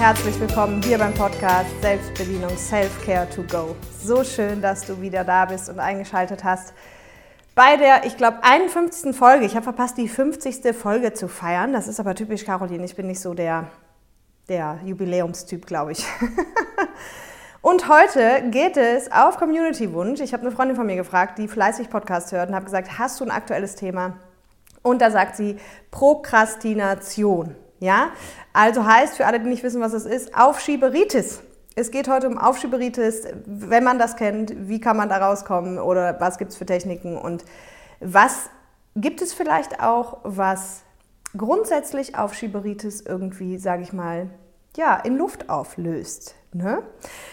herzlich willkommen hier beim Podcast Selbstbedienung Self-Care to Go. So schön, dass du wieder da bist und eingeschaltet hast bei der, ich glaube, 51. Folge. Ich habe verpasst, die 50. Folge zu feiern. Das ist aber typisch Caroline. Ich bin nicht so der, der Jubiläumstyp, glaube ich. und heute geht es auf Community-Wunsch. Ich habe eine Freundin von mir gefragt, die fleißig Podcast hört und habe gesagt, hast du ein aktuelles Thema? Und da sagt sie Prokrastination. Ja, also heißt für alle, die nicht wissen, was es ist, Aufschieberitis. Es geht heute um Aufschieberitis. Wenn man das kennt, wie kann man da rauskommen oder was gibt es für Techniken und was gibt es vielleicht auch, was grundsätzlich Aufschieberitis irgendwie, sage ich mal, ja, in Luft auflöst. Ne?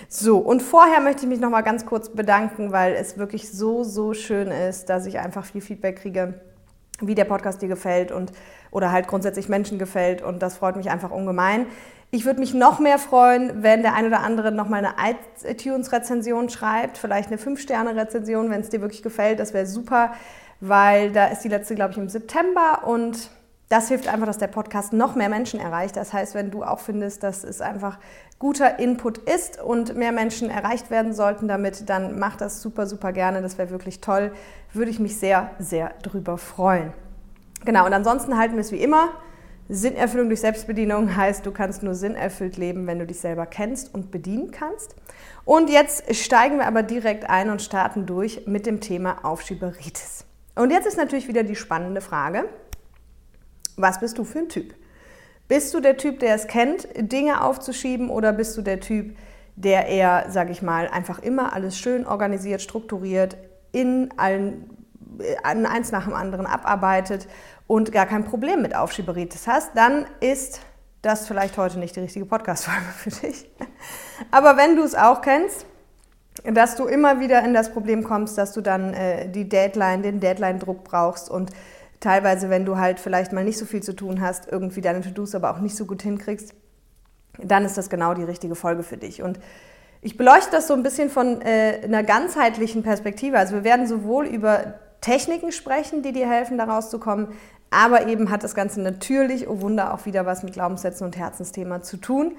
So, und vorher möchte ich mich noch mal ganz kurz bedanken, weil es wirklich so, so schön ist, dass ich einfach viel Feedback kriege wie der Podcast dir gefällt und oder halt grundsätzlich Menschen gefällt und das freut mich einfach ungemein. Ich würde mich noch mehr freuen, wenn der ein oder andere noch mal eine iTunes-Rezension schreibt, vielleicht eine 5-Sterne-Rezension, wenn es dir wirklich gefällt, das wäre super, weil da ist die letzte, glaube ich, im September und das hilft einfach, dass der Podcast noch mehr Menschen erreicht. Das heißt, wenn du auch findest, dass es einfach guter Input ist und mehr Menschen erreicht werden sollten damit, dann mach das super, super gerne. Das wäre wirklich toll. Würde ich mich sehr, sehr drüber freuen. Genau, und ansonsten halten wir es wie immer. Sinnerfüllung durch Selbstbedienung heißt, du kannst nur sinnerfüllt leben, wenn du dich selber kennst und bedienen kannst. Und jetzt steigen wir aber direkt ein und starten durch mit dem Thema Aufschieberitis. Und jetzt ist natürlich wieder die spannende Frage, was bist du für ein Typ? Bist du der Typ, der es kennt, Dinge aufzuschieben oder bist du der Typ, der eher, sag ich mal, einfach immer alles schön organisiert, strukturiert, in allen, äh, eins nach dem anderen abarbeitet und gar kein Problem mit Aufschieberitis hast, dann ist das vielleicht heute nicht die richtige Podcast-Folge für dich. Aber wenn du es auch kennst, dass du immer wieder in das Problem kommst, dass du dann äh, die Deadline, den Deadline-Druck brauchst und teilweise, wenn du halt vielleicht mal nicht so viel zu tun hast, irgendwie deine To-Dos aber auch nicht so gut hinkriegst, dann ist das genau die richtige Folge für dich. Und ich beleuchte das so ein bisschen von äh, einer ganzheitlichen Perspektive. Also wir werden sowohl über Techniken sprechen, die dir helfen, da rauszukommen, aber eben hat das Ganze natürlich, oh Wunder, auch wieder was mit Glaubenssätzen und Herzensthema zu tun.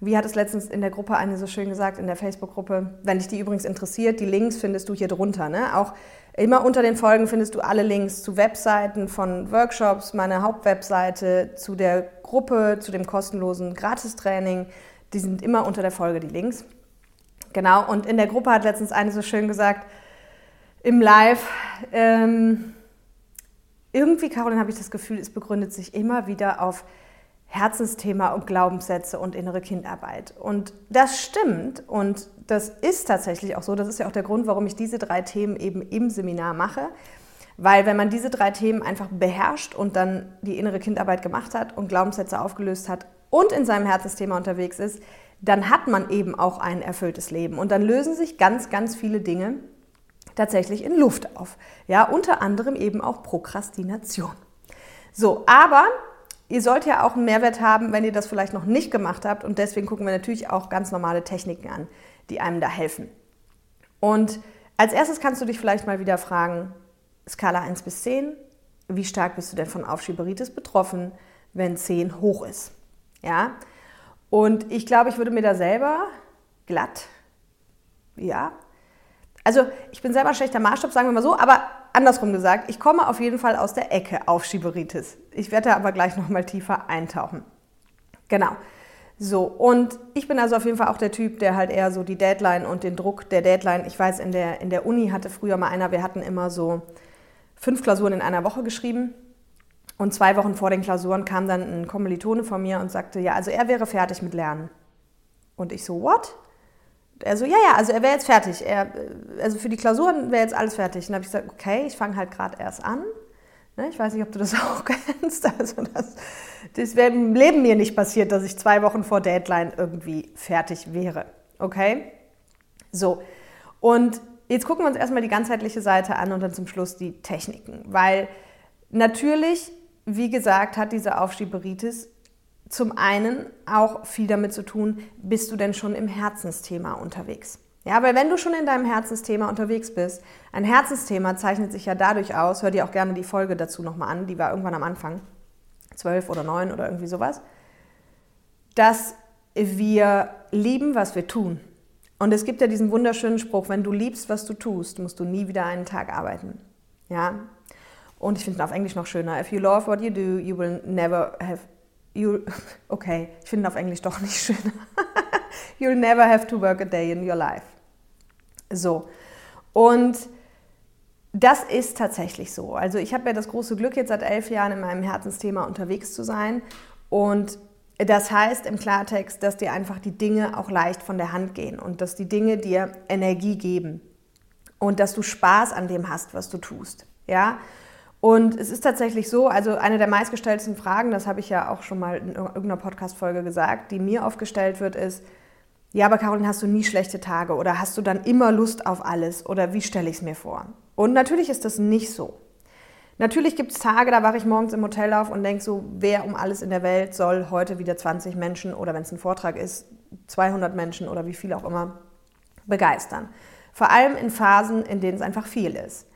Wie hat es letztens in der Gruppe eine so schön gesagt, in der Facebook-Gruppe, wenn dich die übrigens interessiert, die Links findest du hier drunter. Ne? Auch immer unter den Folgen findest du alle Links zu Webseiten von Workshops, meine Hauptwebseite, zu der Gruppe, zu dem kostenlosen Gratistraining. Die sind immer unter der Folge, die Links. Genau, und in der Gruppe hat letztens eine so schön gesagt, im Live, ähm, irgendwie, Caroline, habe ich das Gefühl, es begründet sich immer wieder auf Herzensthema und Glaubenssätze und innere Kindarbeit. Und das stimmt und das ist tatsächlich auch so. Das ist ja auch der Grund, warum ich diese drei Themen eben im Seminar mache. Weil wenn man diese drei Themen einfach beherrscht und dann die innere Kindarbeit gemacht hat und Glaubenssätze aufgelöst hat und in seinem Herzensthema unterwegs ist, dann hat man eben auch ein erfülltes Leben. Und dann lösen sich ganz, ganz viele Dinge tatsächlich in Luft auf. Ja, unter anderem eben auch Prokrastination. So, aber Ihr sollt ja auch einen Mehrwert haben, wenn ihr das vielleicht noch nicht gemacht habt. Und deswegen gucken wir natürlich auch ganz normale Techniken an, die einem da helfen. Und als erstes kannst du dich vielleicht mal wieder fragen, Skala 1 bis 10, wie stark bist du denn von Aufschieberitis betroffen, wenn 10 hoch ist? Ja? Und ich glaube, ich würde mir da selber glatt, ja, also ich bin selber schlechter Maßstab, sagen wir mal so, aber andersrum gesagt, ich komme auf jeden Fall aus der Ecke auf Schieberitis. Ich werde da aber gleich nochmal tiefer eintauchen. Genau. So, und ich bin also auf jeden Fall auch der Typ, der halt eher so die Deadline und den Druck der Deadline, ich weiß, in der, in der Uni hatte früher mal einer, wir hatten immer so fünf Klausuren in einer Woche geschrieben. Und zwei Wochen vor den Klausuren kam dann ein Kommilitone von mir und sagte, ja, also er wäre fertig mit Lernen. Und ich so, what? Er so, ja, ja, also er wäre jetzt fertig. Er, also für die Klausuren wäre jetzt alles fertig. Und dann habe ich gesagt, okay, ich fange halt gerade erst an. Ne, ich weiß nicht, ob du das auch kennst. Also das, das wäre im Leben mir nicht passiert, dass ich zwei Wochen vor Deadline irgendwie fertig wäre. Okay? So. Und jetzt gucken wir uns erstmal die ganzheitliche Seite an und dann zum Schluss die Techniken. Weil natürlich, wie gesagt, hat diese Aufschieberitis zum einen auch viel damit zu tun, bist du denn schon im Herzensthema unterwegs? Ja, weil wenn du schon in deinem Herzensthema unterwegs bist, ein Herzensthema zeichnet sich ja dadurch aus, hör dir auch gerne die Folge dazu nochmal an, die war irgendwann am Anfang, zwölf oder neun oder irgendwie sowas, dass wir lieben, was wir tun. Und es gibt ja diesen wunderschönen Spruch, wenn du liebst, was du tust, musst du nie wieder einen Tag arbeiten. Ja? Und ich finde ihn auf Englisch noch schöner. If you love what you do, you will never have you okay, ich finde auf Englisch doch nicht schöner. You'll never have to work a day in your life. So. Und das ist tatsächlich so. Also ich habe ja das große Glück, jetzt seit elf Jahren in meinem Herzensthema unterwegs zu sein. Und das heißt im Klartext, dass dir einfach die Dinge auch leicht von der Hand gehen und dass die Dinge dir Energie geben und dass du Spaß an dem hast, was du tust. Ja? Und es ist tatsächlich so, also eine der meistgestellten Fragen, das habe ich ja auch schon mal in irgendeiner Podcast-Folge gesagt, die mir oft gestellt wird, ist, ja, aber Caroline, hast du nie schlechte Tage oder hast du dann immer Lust auf alles oder wie stelle ich es mir vor? Und natürlich ist das nicht so. Natürlich gibt es Tage, da wache ich morgens im Hotel auf und denke so, wer um alles in der Welt soll heute wieder 20 Menschen oder wenn es ein Vortrag ist, 200 Menschen oder wie viel auch immer begeistern. Vor allem in Phasen, in denen es einfach viel ist.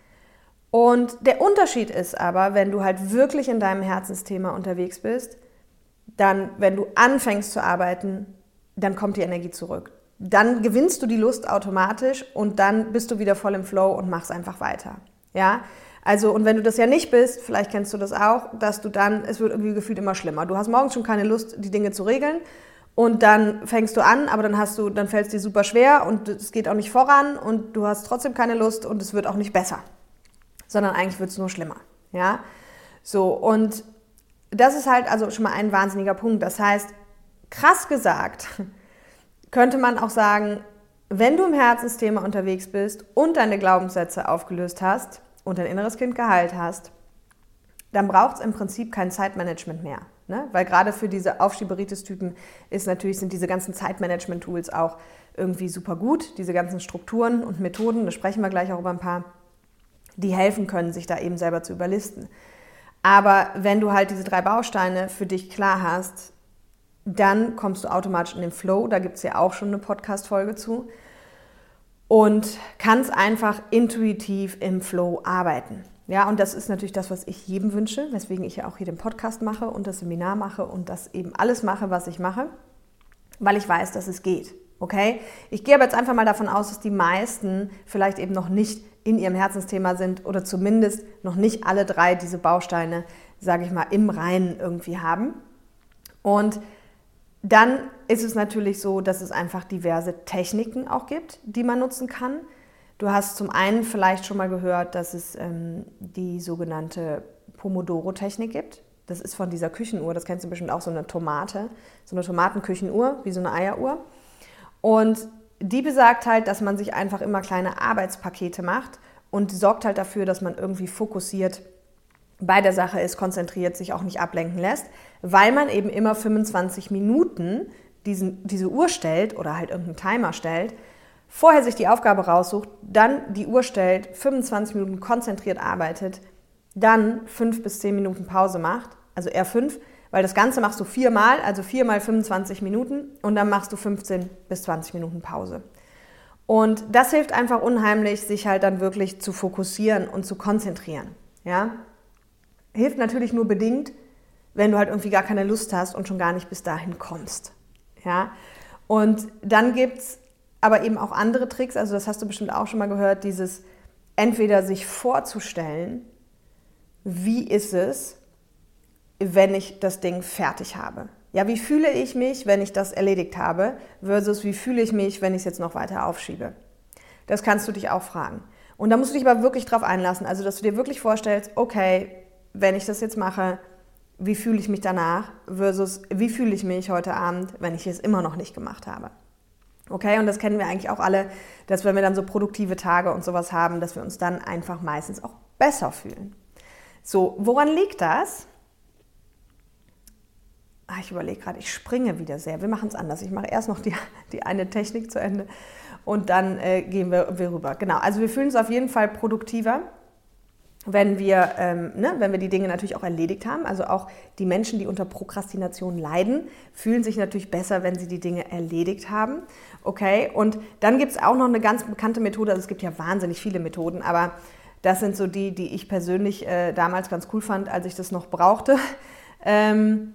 Und der Unterschied ist aber, wenn du halt wirklich in deinem Herzensthema unterwegs bist, dann, wenn du anfängst zu arbeiten, dann kommt die Energie zurück. Dann gewinnst du die Lust automatisch und dann bist du wieder voll im Flow und machst einfach weiter. Ja? Also, und wenn du das ja nicht bist, vielleicht kennst du das auch, dass du dann, es wird irgendwie gefühlt immer schlimmer. Du hast morgens schon keine Lust, die Dinge zu regeln und dann fängst du an, aber dann hast du, dann fällt es dir super schwer und es geht auch nicht voran und du hast trotzdem keine Lust und es wird auch nicht besser, sondern eigentlich wird es nur schlimmer. Ja? So, und das ist halt also schon mal ein wahnsinniger Punkt. Das heißt, krass gesagt, könnte man auch sagen, wenn du im Herzensthema unterwegs bist und deine Glaubenssätze aufgelöst hast und dein inneres Kind geheilt hast, dann braucht es im Prinzip kein Zeitmanagement mehr. Ne? Weil gerade für diese Aufschieberitis-Typen ist natürlich, sind diese ganzen Zeitmanagement-Tools auch irgendwie super gut. Diese ganzen Strukturen und Methoden, da sprechen wir gleich auch über ein paar, die helfen können, sich da eben selber zu überlisten. Aber wenn du halt diese drei Bausteine für dich klar hast, dann kommst du automatisch in den Flow. Da gibt es ja auch schon eine Podcast-Folge zu. Und kannst einfach intuitiv im Flow arbeiten. Ja, und das ist natürlich das, was ich jedem wünsche, weswegen ich ja auch hier den Podcast mache und das Seminar mache und das eben alles mache, was ich mache, weil ich weiß, dass es geht. Okay? Ich gehe aber jetzt einfach mal davon aus, dass die meisten vielleicht eben noch nicht in ihrem Herzensthema sind oder zumindest noch nicht alle drei diese Bausteine, sage ich mal, im Reinen irgendwie haben. Und dann ist es natürlich so, dass es einfach diverse Techniken auch gibt, die man nutzen kann. Du hast zum einen vielleicht schon mal gehört, dass es ähm, die sogenannte Pomodoro-Technik gibt. Das ist von dieser Küchenuhr, das kennst du bestimmt auch, so eine Tomate, so eine Tomatenküchenuhr, wie so eine Eieruhr. Und die besagt halt, dass man sich einfach immer kleine Arbeitspakete macht und sorgt halt dafür, dass man irgendwie fokussiert bei der Sache ist, konzentriert, sich auch nicht ablenken lässt, weil man eben immer 25 Minuten diesen, diese Uhr stellt oder halt irgendeinen Timer stellt, vorher sich die Aufgabe raussucht, dann die Uhr stellt, 25 Minuten konzentriert arbeitet, dann 5 bis 10 Minuten Pause macht, also eher 5, weil das Ganze machst du viermal, also viermal 25 Minuten und dann machst du 15 bis 20 Minuten Pause. Und das hilft einfach unheimlich, sich halt dann wirklich zu fokussieren und zu konzentrieren. Ja? hilft natürlich nur bedingt, wenn du halt irgendwie gar keine Lust hast und schon gar nicht bis dahin kommst. Ja? Und dann gibt es aber eben auch andere Tricks, also das hast du bestimmt auch schon mal gehört, dieses entweder sich vorzustellen, wie ist es, wenn ich das Ding fertig habe. Ja, wie fühle ich mich, wenn ich das erledigt habe, versus wie fühle ich mich, wenn ich es jetzt noch weiter aufschiebe. Das kannst du dich auch fragen. Und da musst du dich aber wirklich drauf einlassen, also dass du dir wirklich vorstellst, okay, wenn ich das jetzt mache, wie fühle ich mich danach versus wie fühle ich mich heute Abend, wenn ich es immer noch nicht gemacht habe. Okay, und das kennen wir eigentlich auch alle, dass wenn wir dann so produktive Tage und sowas haben, dass wir uns dann einfach meistens auch besser fühlen. So, woran liegt das? Ach, ich überlege gerade, ich springe wieder sehr. Wir machen es anders. Ich mache erst noch die, die eine Technik zu Ende und dann äh, gehen wir, wir rüber. Genau, also wir fühlen uns auf jeden Fall produktiver wenn wir, ähm, ne, wenn wir die Dinge natürlich auch erledigt haben. Also auch die Menschen, die unter Prokrastination leiden, fühlen sich natürlich besser, wenn sie die Dinge erledigt haben. Okay, und dann gibt es auch noch eine ganz bekannte Methode, also es gibt ja wahnsinnig viele Methoden, aber das sind so die, die ich persönlich äh, damals ganz cool fand, als ich das noch brauchte. Ähm,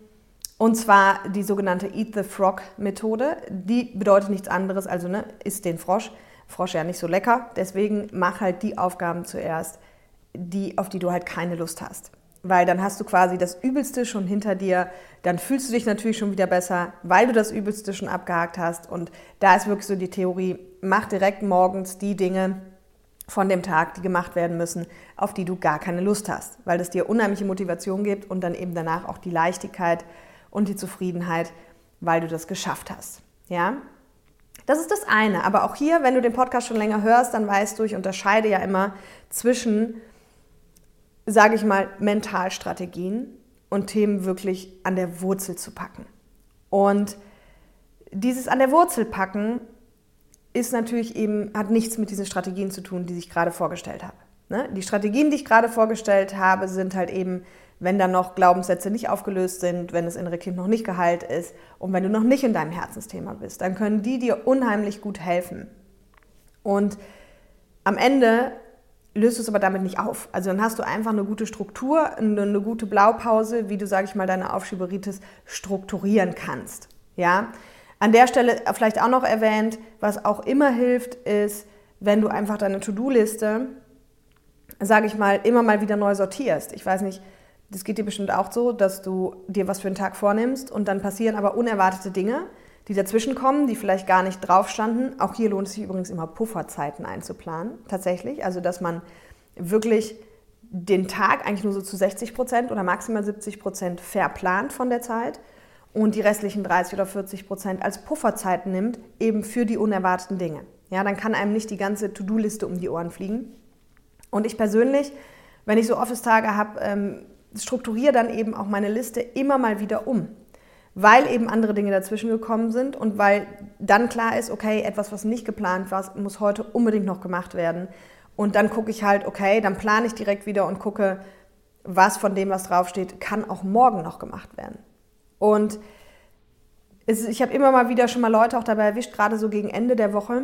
Und zwar die sogenannte Eat the Frog Methode. Die bedeutet nichts anderes, also ne, isst den Frosch. Frosch ja nicht so lecker. Deswegen mach halt die Aufgaben zuerst, die, auf die du halt keine Lust hast. Weil dann hast du quasi das Übelste schon hinter dir. Dann fühlst du dich natürlich schon wieder besser, weil du das Übelste schon abgehakt hast. Und da ist wirklich so die Theorie, mach direkt morgens die Dinge, von dem Tag, die gemacht werden müssen, auf die du gar keine Lust hast, weil das dir unheimliche Motivation gibt und dann eben danach auch die Leichtigkeit und die Zufriedenheit, weil du das geschafft hast. Ja? Das ist das eine. Aber auch hier, wenn du den Podcast schon länger hörst, dann weißt du, ich unterscheide ja immer zwischen, sage ich mal, Mentalstrategien und Themen wirklich an der Wurzel zu packen. Und dieses an der Wurzel packen ist natürlich eben, hat nichts mit diesen Strategien zu tun, die ich gerade vorgestellt habe. Ne? Die Strategien, die ich gerade vorgestellt habe, sind halt eben, wenn da noch Glaubenssätze nicht aufgelöst sind, wenn das innere Kind noch nicht geheilt ist und wenn du noch nicht in deinem Herzensthema bist, dann können die dir unheimlich gut helfen. Und am Ende löst du es aber damit nicht auf. Also dann hast du einfach eine gute Struktur, eine, eine gute Blaupause, wie du, sage ich mal, deine Aufschieberitis strukturieren kannst. Ja, an der Stelle vielleicht auch noch erwähnt, was auch immer hilft, ist, wenn du einfach deine To-Do-Liste, sage ich mal, immer mal wieder neu sortierst. Ich weiß nicht, das geht dir bestimmt auch so, dass du dir was für einen Tag vornimmst und dann passieren aber unerwartete Dinge, die dazwischen kommen, die vielleicht gar nicht drauf standen. Auch hier lohnt es sich übrigens immer Pufferzeiten einzuplanen, tatsächlich. Also, dass man wirklich den Tag eigentlich nur so zu 60 Prozent oder maximal 70 Prozent verplant von der Zeit und die restlichen 30 oder 40 Prozent als Pufferzeit nimmt, eben für die unerwarteten Dinge. Ja, dann kann einem nicht die ganze To-Do-Liste um die Ohren fliegen. Und ich persönlich, wenn ich so Office-Tage habe, ähm, strukturiere dann eben auch meine Liste immer mal wieder um, weil eben andere Dinge dazwischen gekommen sind und weil dann klar ist, okay, etwas, was nicht geplant war, muss heute unbedingt noch gemacht werden. Und dann gucke ich halt, okay, dann plane ich direkt wieder und gucke, was von dem, was draufsteht, kann auch morgen noch gemacht werden. Und es, ich habe immer mal wieder schon mal Leute auch dabei erwischt, gerade so gegen Ende der Woche,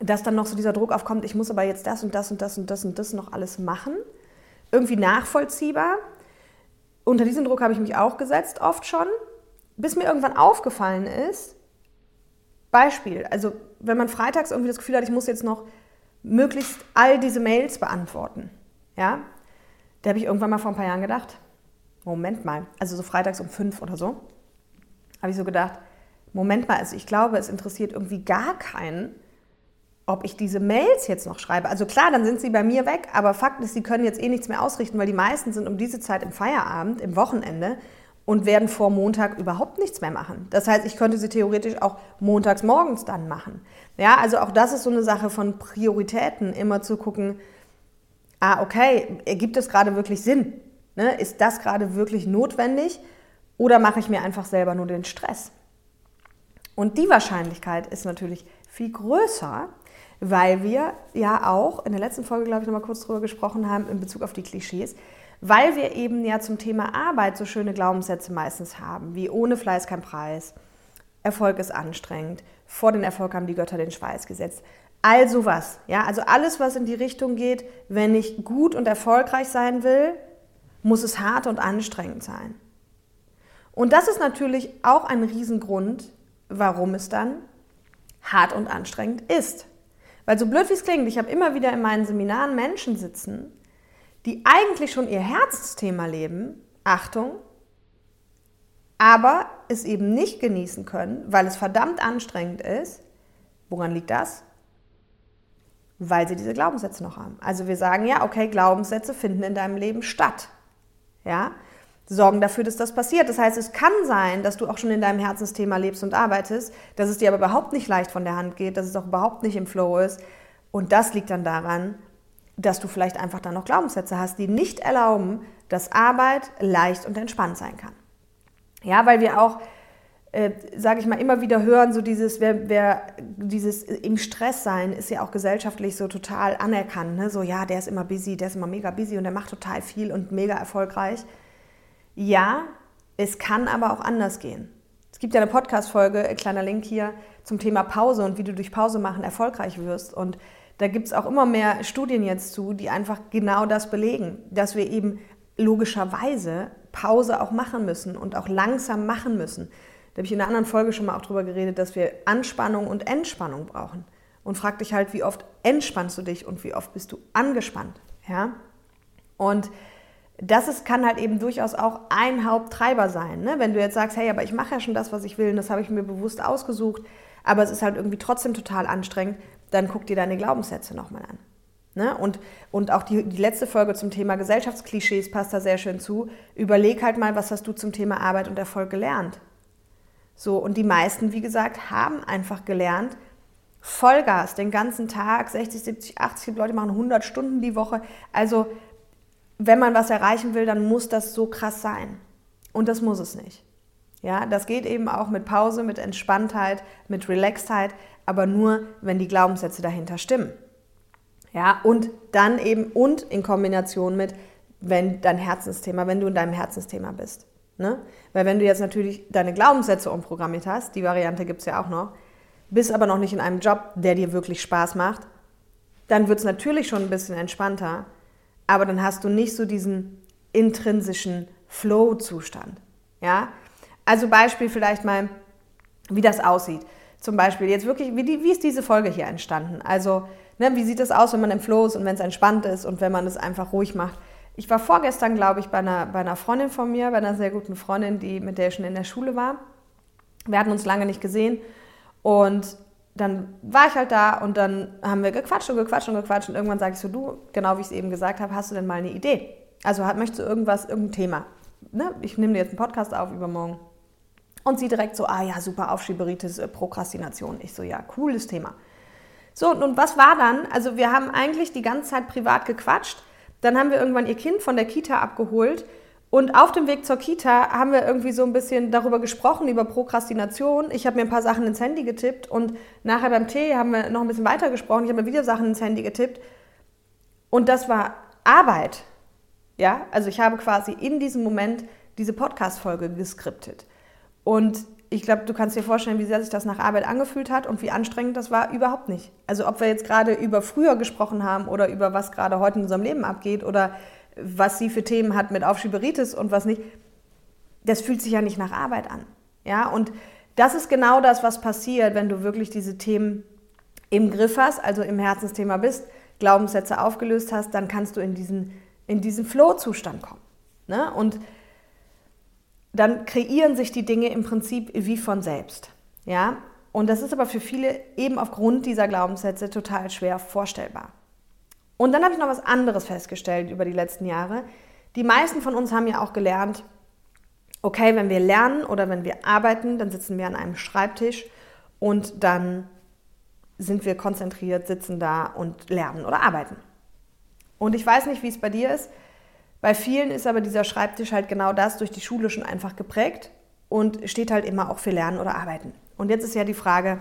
dass dann noch so dieser Druck aufkommt, ich muss aber jetzt das und das und das und das und das noch alles machen. Irgendwie nachvollziehbar. Unter diesen Druck habe ich mich auch gesetzt, oft schon, bis mir irgendwann aufgefallen ist, Beispiel, also wenn man freitags irgendwie das Gefühl hat, ich muss jetzt noch möglichst all diese Mails beantworten, ja, da habe ich irgendwann mal vor ein paar Jahren gedacht, Moment mal, also so freitags um fünf oder so, habe ich so gedacht, Moment mal, also ich glaube, es interessiert irgendwie gar keinen, ob ich diese Mails jetzt noch schreibe. Also klar, dann sind sie bei mir weg, aber Fakt ist, sie können jetzt eh nichts mehr ausrichten, weil die meisten sind um diese Zeit im Feierabend, im Wochenende und werden vor Montag überhaupt nichts mehr machen. Das heißt, ich könnte sie theoretisch auch montags morgens dann machen. Ja, also auch das ist so eine Sache von Prioritäten, immer zu gucken, ah, okay, ergibt es gerade wirklich Sinn? Ne? Ist das gerade wirklich notwendig oder mache ich mir einfach selber nur den Stress? Und die Wahrscheinlichkeit ist natürlich viel größer, weil wir ja auch in der letzten Folge, glaube ich, noch mal kurz drüber gesprochen haben in Bezug auf die Klischees, weil wir eben ja zum Thema Arbeit so schöne Glaubenssätze meistens haben, wie ohne Fleiß kein Preis, Erfolg ist anstrengend, vor den Erfolg haben die Götter den Schweiß gesetzt. All sowas, ja, also alles, was in die Richtung geht, wenn ich gut und erfolgreich sein will, muss es hart und anstrengend sein. Und das ist natürlich auch ein Riesengrund, warum es dann hart und anstrengend ist. Weil so blöd wie es klingt, ich habe immer wieder in meinen Seminaren Menschen sitzen, die eigentlich schon ihr Herzensthema leben, Achtung, aber es eben nicht genießen können, weil es verdammt anstrengend ist. Woran liegt das? Weil sie diese Glaubenssätze noch haben. Also wir sagen ja, okay, Glaubenssätze finden in deinem Leben statt ja, sorgen dafür, dass das passiert. Das heißt, es kann sein, dass du auch schon in deinem Herzensthema lebst und arbeitest, dass es dir aber überhaupt nicht leicht von der Hand geht, dass es auch überhaupt nicht im Flow ist. Und das liegt dann daran, dass du vielleicht einfach dann noch Glaubenssätze hast, die nicht erlauben, dass Arbeit leicht und entspannt sein kann. Ja, weil wir auch, äh, sage ich mal, immer wieder hören, so dieses, wer, wer, dieses im Stress sein ist ja auch gesellschaftlich so total anerkannt. Ne? So, ja, der ist immer busy, der ist immer mega busy und der macht total viel und mega erfolgreich. Ja, es kann aber auch anders gehen. Es gibt ja eine Podcast-Folge, ein kleiner Link hier, zum Thema Pause und wie du durch Pause machen erfolgreich wirst. Und da gibt es auch immer mehr Studien jetzt zu, die einfach genau das belegen, dass wir eben logischerweise Pause auch machen müssen und auch langsam machen müssen. Da habe ich in einer anderen Folge schon mal auch drüber geredet, dass wir Anspannung und Entspannung brauchen. Und frag dich halt, wie oft entspannst du dich und wie oft bist du angespannt. Ja? Und das ist, kann halt eben durchaus auch ein Haupttreiber sein. Ne? Wenn du jetzt sagst, hey, aber ich mache ja schon das, was ich will, und das habe ich mir bewusst ausgesucht, aber es ist halt irgendwie trotzdem total anstrengend, dann guck dir deine Glaubenssätze nochmal an. Ne? Und, und auch die, die letzte Folge zum Thema Gesellschaftsklischees passt da sehr schön zu. Überleg halt mal, was hast du zum Thema Arbeit und Erfolg gelernt. So, und die meisten, wie gesagt, haben einfach gelernt, Vollgas den ganzen Tag, 60, 70, 80 Leute machen 100 Stunden die Woche. Also, wenn man was erreichen will, dann muss das so krass sein. Und das muss es nicht. Ja, das geht eben auch mit Pause, mit Entspanntheit, mit Relaxedheit, aber nur, wenn die Glaubenssätze dahinter stimmen. Ja, und dann eben und in Kombination mit, wenn dein Herzensthema, wenn du in deinem Herzensthema bist. Ne? Weil wenn du jetzt natürlich deine Glaubenssätze umprogrammiert hast, die Variante gibt es ja auch noch, bist aber noch nicht in einem Job, der dir wirklich Spaß macht, dann wird es natürlich schon ein bisschen entspannter, aber dann hast du nicht so diesen intrinsischen Flow-Zustand. Ja? Also Beispiel vielleicht mal, wie das aussieht. Zum Beispiel jetzt wirklich, wie, die, wie ist diese Folge hier entstanden? Also Ne, wie sieht es aus, wenn man im Flow ist und wenn es entspannt ist und wenn man es einfach ruhig macht? Ich war vorgestern, glaube ich, bei einer, bei einer Freundin von mir, bei einer sehr guten Freundin, die, mit der ich schon in der Schule war. Wir hatten uns lange nicht gesehen und dann war ich halt da und dann haben wir gequatscht und gequatscht und gequatscht und irgendwann sage ich so, du, genau wie ich es eben gesagt habe, hast du denn mal eine Idee? Also möchtest du irgendwas, irgendein Thema? Ne? Ich nehme dir jetzt einen Podcast auf übermorgen. Und sie direkt so, ah ja, super, Aufschieberitis, äh, Prokrastination. Ich so, ja, cooles Thema. So, und was war dann? Also wir haben eigentlich die ganze Zeit privat gequatscht. Dann haben wir irgendwann ihr Kind von der Kita abgeholt. Und auf dem Weg zur Kita haben wir irgendwie so ein bisschen darüber gesprochen, über Prokrastination. Ich habe mir ein paar Sachen ins Handy getippt und nachher beim Tee haben wir noch ein bisschen weiter gesprochen. Ich habe mir wieder Sachen ins Handy getippt. Und das war Arbeit. Ja, also ich habe quasi in diesem Moment diese Podcast-Folge geskriptet. Und ich glaube, du kannst dir vorstellen, wie sehr sich das nach Arbeit angefühlt hat und wie anstrengend das war, überhaupt nicht. Also ob wir jetzt gerade über früher gesprochen haben oder über was gerade heute in unserem Leben abgeht oder was sie für Themen hat mit Aufschieberitis und was nicht, das fühlt sich ja nicht nach Arbeit an. Ja, und das ist genau das, was passiert, wenn du wirklich diese Themen im Griff hast, also im Herzensthema bist, Glaubenssätze aufgelöst hast, dann kannst du in diesen, in diesen Flow-Zustand kommen. Ne? Und dann kreieren sich die Dinge im Prinzip wie von selbst. Ja? Und das ist aber für viele eben aufgrund dieser Glaubenssätze total schwer vorstellbar. Und dann habe ich noch was anderes festgestellt über die letzten Jahre. Die meisten von uns haben ja auch gelernt, okay, wenn wir lernen oder wenn wir arbeiten, dann sitzen wir an einem Schreibtisch und dann sind wir konzentriert, sitzen da und lernen oder arbeiten. Und ich weiß nicht, wie es bei dir ist. Bei vielen ist aber dieser Schreibtisch halt genau das durch die Schule schon einfach geprägt und steht halt immer auch für Lernen oder Arbeiten. Und jetzt ist ja die Frage,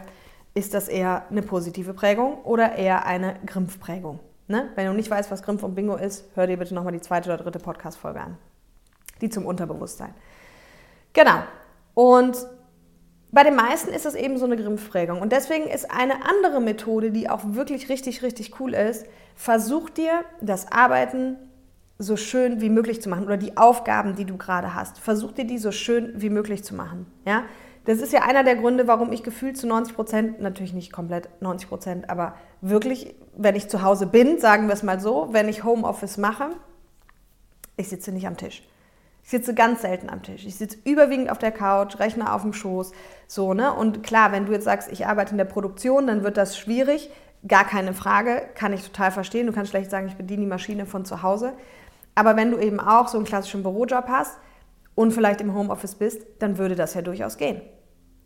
ist das eher eine positive Prägung oder eher eine Grimpfprägung? Ne? Wenn du nicht weißt, was Grimpf und Bingo ist, hör dir bitte nochmal die zweite oder dritte Podcast-Folge an. Die zum Unterbewusstsein. Genau. Und bei den meisten ist das eben so eine Grimpfprägung. Und deswegen ist eine andere Methode, die auch wirklich richtig, richtig cool ist, versuch dir das Arbeiten so schön wie möglich zu machen oder die Aufgaben, die du gerade hast. Versuch dir die so schön wie möglich zu machen. Ja? Das ist ja einer der Gründe, warum ich gefühlt zu 90 Prozent, natürlich nicht komplett 90 Prozent, aber wirklich, wenn ich zu Hause bin, sagen wir es mal so, wenn ich Homeoffice mache, ich sitze nicht am Tisch. Ich sitze ganz selten am Tisch. Ich sitze überwiegend auf der Couch, Rechner auf dem Schoß, so, ne? Und klar, wenn du jetzt sagst, ich arbeite in der Produktion, dann wird das schwierig. Gar keine Frage, kann ich total verstehen. Du kannst schlecht sagen, ich bediene die Maschine von zu Hause. Aber wenn du eben auch so einen klassischen Bürojob hast und vielleicht im Homeoffice bist, dann würde das ja durchaus gehen.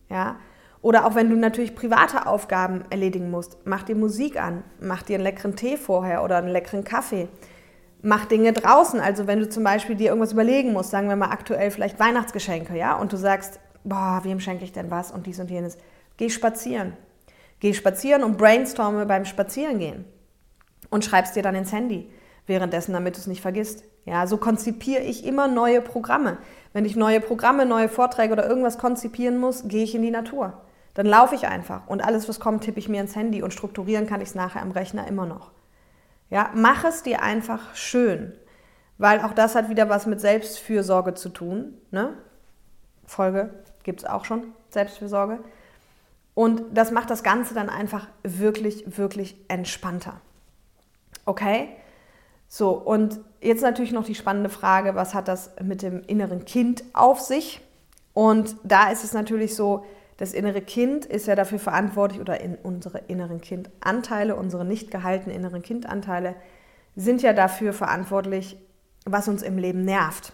Ja? Oder auch wenn du natürlich private Aufgaben erledigen musst, mach dir Musik an, mach dir einen leckeren Tee vorher oder einen leckeren Kaffee. Mach Dinge draußen. Also wenn du zum Beispiel dir irgendwas überlegen musst, sagen wir mal aktuell vielleicht Weihnachtsgeschenke, ja, und du sagst, boah, wem schenke ich denn was und dies und jenes. Geh spazieren. Geh spazieren und brainstorme beim Spazierengehen. Und schreibst dir dann ins Handy währenddessen, damit du es nicht vergisst. Ja, so konzipiere ich immer neue Programme. Wenn ich neue Programme, neue Vorträge oder irgendwas konzipieren muss, gehe ich in die Natur. Dann laufe ich einfach und alles, was kommt, tippe ich mir ins Handy und strukturieren kann ich es nachher am Rechner immer noch. Ja, mach es dir einfach schön. weil auch das hat wieder was mit Selbstfürsorge zu tun. Ne? Folge gibt es auch schon, Selbstfürsorge. Und das macht das Ganze dann einfach wirklich, wirklich entspannter. Okay? So, und jetzt natürlich noch die spannende Frage, was hat das mit dem inneren Kind auf sich? Und da ist es natürlich so, das innere Kind ist ja dafür verantwortlich oder in unsere inneren Kindanteile, unsere nicht gehaltenen inneren Kindanteile sind ja dafür verantwortlich, was uns im Leben nervt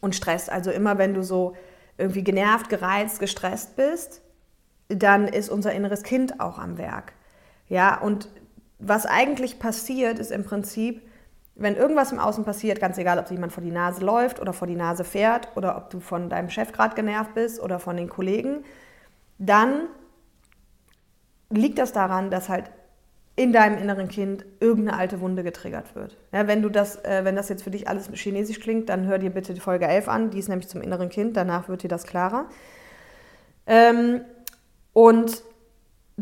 und stresst. Also immer wenn du so irgendwie genervt, gereizt, gestresst bist, dann ist unser inneres Kind auch am Werk. Ja, und was eigentlich passiert, ist im Prinzip, wenn irgendwas im Außen passiert, ganz egal, ob jemand vor die Nase läuft oder vor die Nase fährt oder ob du von deinem Chef gerade genervt bist oder von den Kollegen, dann liegt das daran, dass halt in deinem inneren Kind irgendeine alte Wunde getriggert wird. Ja, wenn, du das, äh, wenn das jetzt für dich alles chinesisch klingt, dann hör dir bitte die Folge 11 an, die ist nämlich zum inneren Kind, danach wird dir das klarer. Ähm, und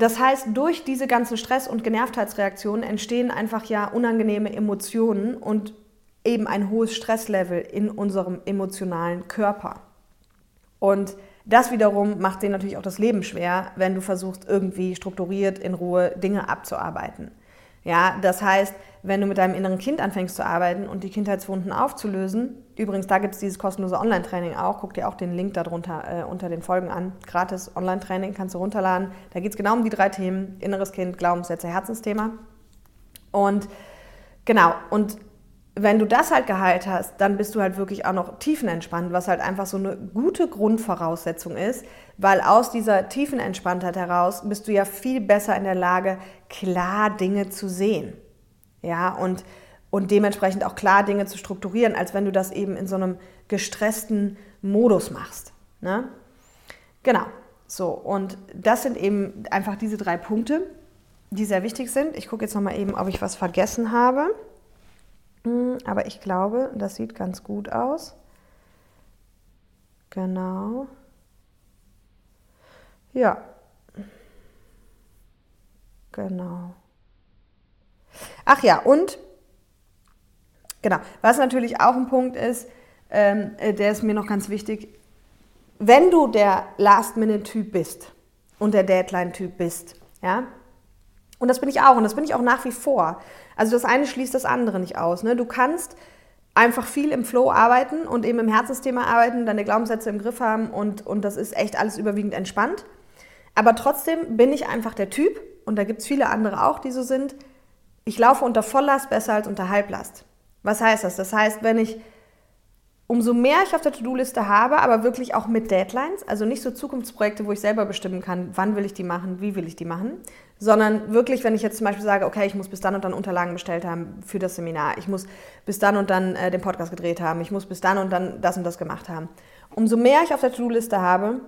das heißt, durch diese ganzen Stress- und Genervtheitsreaktionen entstehen einfach ja unangenehme Emotionen und eben ein hohes Stresslevel in unserem emotionalen Körper. Und das wiederum macht dir natürlich auch das Leben schwer, wenn du versuchst, irgendwie strukturiert in Ruhe Dinge abzuarbeiten. Ja, das heißt, wenn du mit deinem inneren Kind anfängst zu arbeiten und die Kindheitswunden aufzulösen, übrigens, da gibt es dieses kostenlose Online-Training auch, guck dir auch den Link darunter äh, unter den Folgen an. Gratis Online-Training kannst du runterladen. Da geht es genau um die drei Themen: inneres Kind, Glaubenssätze, Herzensthema. Und genau, und wenn du das halt geheilt hast, dann bist du halt wirklich auch noch tiefenentspannt, was halt einfach so eine gute Grundvoraussetzung ist, weil aus dieser Tiefenentspanntheit heraus bist du ja viel besser in der Lage, klar Dinge zu sehen. Ja, und, und dementsprechend auch klar Dinge zu strukturieren, als wenn du das eben in so einem gestressten Modus machst. Ne? Genau. So, und das sind eben einfach diese drei Punkte, die sehr wichtig sind. Ich gucke jetzt nochmal eben, ob ich was vergessen habe. Hm, aber ich glaube, das sieht ganz gut aus. Genau. Ja. Genau. Ach ja, und genau, was natürlich auch ein Punkt ist, ähm, äh, der ist mir noch ganz wichtig, wenn du der Last-Minute-Typ bist und der Deadline-Typ bist, ja, und das bin ich auch und das bin ich auch nach wie vor. Also das eine schließt das andere nicht aus. Ne? Du kannst einfach viel im Flow arbeiten und eben im Herzensthema arbeiten, deine Glaubenssätze im Griff haben und, und das ist echt alles überwiegend entspannt. Aber trotzdem bin ich einfach der Typ, und da gibt es viele andere auch, die so sind, ich laufe unter Volllast besser als unter Halblast. Was heißt das? Das heißt, wenn ich umso mehr ich auf der To-Do-Liste habe, aber wirklich auch mit Deadlines, also nicht so Zukunftsprojekte, wo ich selber bestimmen kann, wann will ich die machen, wie will ich die machen, sondern wirklich, wenn ich jetzt zum Beispiel sage, okay, ich muss bis dann und dann Unterlagen bestellt haben für das Seminar, ich muss bis dann und dann äh, den Podcast gedreht haben, ich muss bis dann und dann das und das gemacht haben. Umso mehr ich auf der To-Do-Liste habe,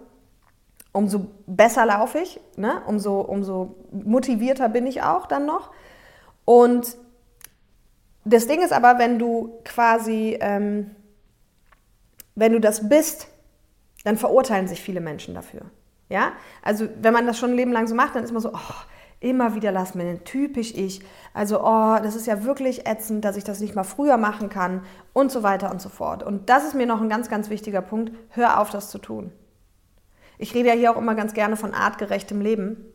umso besser laufe ich, ne? umso, umso motivierter bin ich auch dann noch. Und das Ding ist aber, wenn du quasi... Ähm, wenn du das bist, dann verurteilen sich viele Menschen dafür. Ja? Also wenn man das schon ein Leben lang so macht, dann ist man so, oh, immer wieder lass mir typisch ich. Also, oh, das ist ja wirklich ätzend, dass ich das nicht mal früher machen kann und so weiter und so fort. Und das ist mir noch ein ganz, ganz wichtiger Punkt. Hör auf, das zu tun. Ich rede ja hier auch immer ganz gerne von artgerechtem Leben.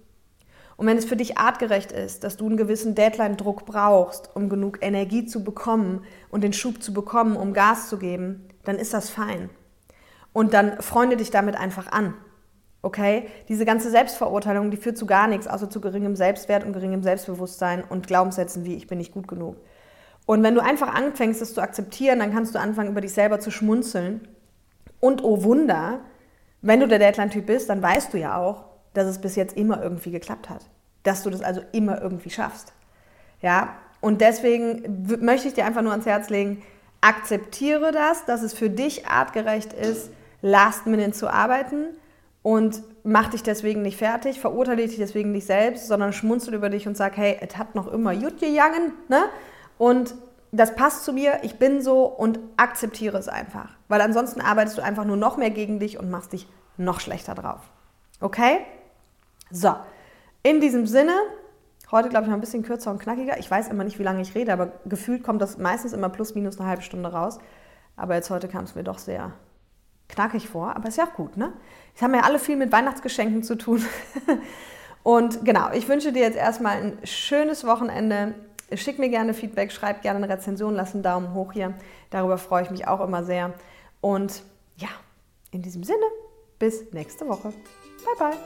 Und wenn es für dich artgerecht ist, dass du einen gewissen Deadline-Druck brauchst, um genug Energie zu bekommen und den Schub zu bekommen, um Gas zu geben, dann ist das fein. Und dann freunde dich damit einfach an. Okay? Diese ganze Selbstverurteilung, die führt zu gar nichts, außer zu geringem Selbstwert und geringem Selbstbewusstsein und Glaubenssätzen wie ich bin nicht gut genug. Und wenn du einfach anfängst, das zu akzeptieren, dann kannst du anfangen, über dich selber zu schmunzeln. Und oh Wunder, wenn du der Deadline-Typ bist, dann weißt du ja auch, dass es bis jetzt immer irgendwie geklappt hat. Dass du das also immer irgendwie schaffst. Ja? Und deswegen möchte ich dir einfach nur ans Herz legen, akzeptiere das, dass es für dich artgerecht ist, last minute zu arbeiten und mach dich deswegen nicht fertig, verurteile dich deswegen nicht selbst, sondern schmunzel über dich und sag, hey, es hat noch immer gut gegangen, ne? Und das passt zu mir, ich bin so und akzeptiere es einfach. Weil ansonsten arbeitest du einfach nur noch mehr gegen dich und machst dich noch schlechter drauf. Okay? So, in diesem Sinne, Heute, glaube ich, noch ein bisschen kürzer und knackiger. Ich weiß immer nicht, wie lange ich rede, aber gefühlt kommt das meistens immer plus minus eine halbe Stunde raus. Aber jetzt heute kam es mir doch sehr knackig vor. Aber ist ja auch gut, ne? Es haben ja alle viel mit Weihnachtsgeschenken zu tun. und genau, ich wünsche dir jetzt erstmal ein schönes Wochenende. Schick mir gerne Feedback, schreib gerne eine Rezension, lass einen Daumen hoch hier. Darüber freue ich mich auch immer sehr. Und ja, in diesem Sinne, bis nächste Woche. Bye, bye.